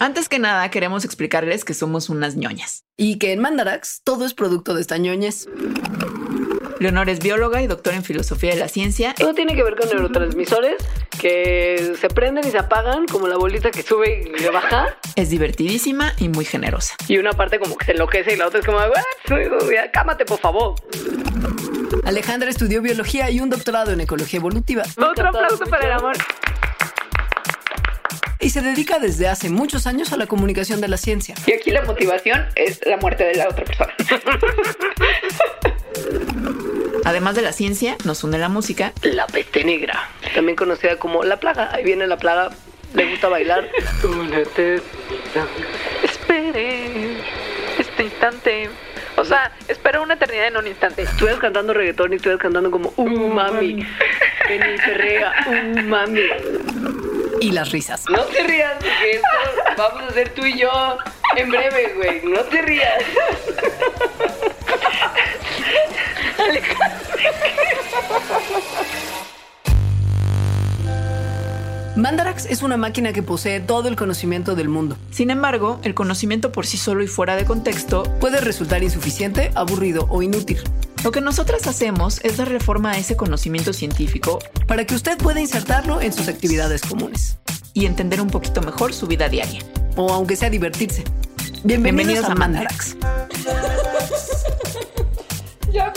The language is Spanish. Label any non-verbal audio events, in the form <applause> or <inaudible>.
Antes que nada, queremos explicarles que somos unas ñoñas. Y que en Mandarax todo es producto de esta ñoñez. Leonor es bióloga y doctora en filosofía de la ciencia. Todo tiene que ver con neurotransmisores que se prenden y se apagan, como la bolita que sube y le baja. Es divertidísima y muy generosa. Y una parte como que se enloquece y la otra es como, "Ah, cámate por favor. Alejandra estudió biología y un doctorado en ecología evolutiva. Otro aplauso para el amor. Y se dedica desde hace muchos años a la comunicación de la ciencia. Y aquí la motivación es la muerte de la otra persona. Además de la ciencia, nos une la música. La peste negra, también conocida como la plaga. Ahí viene la plaga. Le gusta bailar. Espere este instante. O sea, espera una eternidad en un instante. Estuvieras cantando reggaetón y estuvieras cantando como uh mami. <laughs> Ven y perrea, uh mami. Y las risas. No te rías, porque esto vamos a hacer tú y yo en breve, güey. No te rías. Mandarax es una máquina que posee todo el conocimiento del mundo. Sin embargo, el conocimiento por sí solo y fuera de contexto, Puede resultar insuficiente, aburrido o inútil. Lo que nosotras hacemos es darle forma a ese conocimiento científico Para que usted pueda insertarlo en sus actividades comunes. y entender un poquito mejor su vida diaria. O aunque sea divertirse. Bienvenidos, a a Mandarax. <laughs> Ya,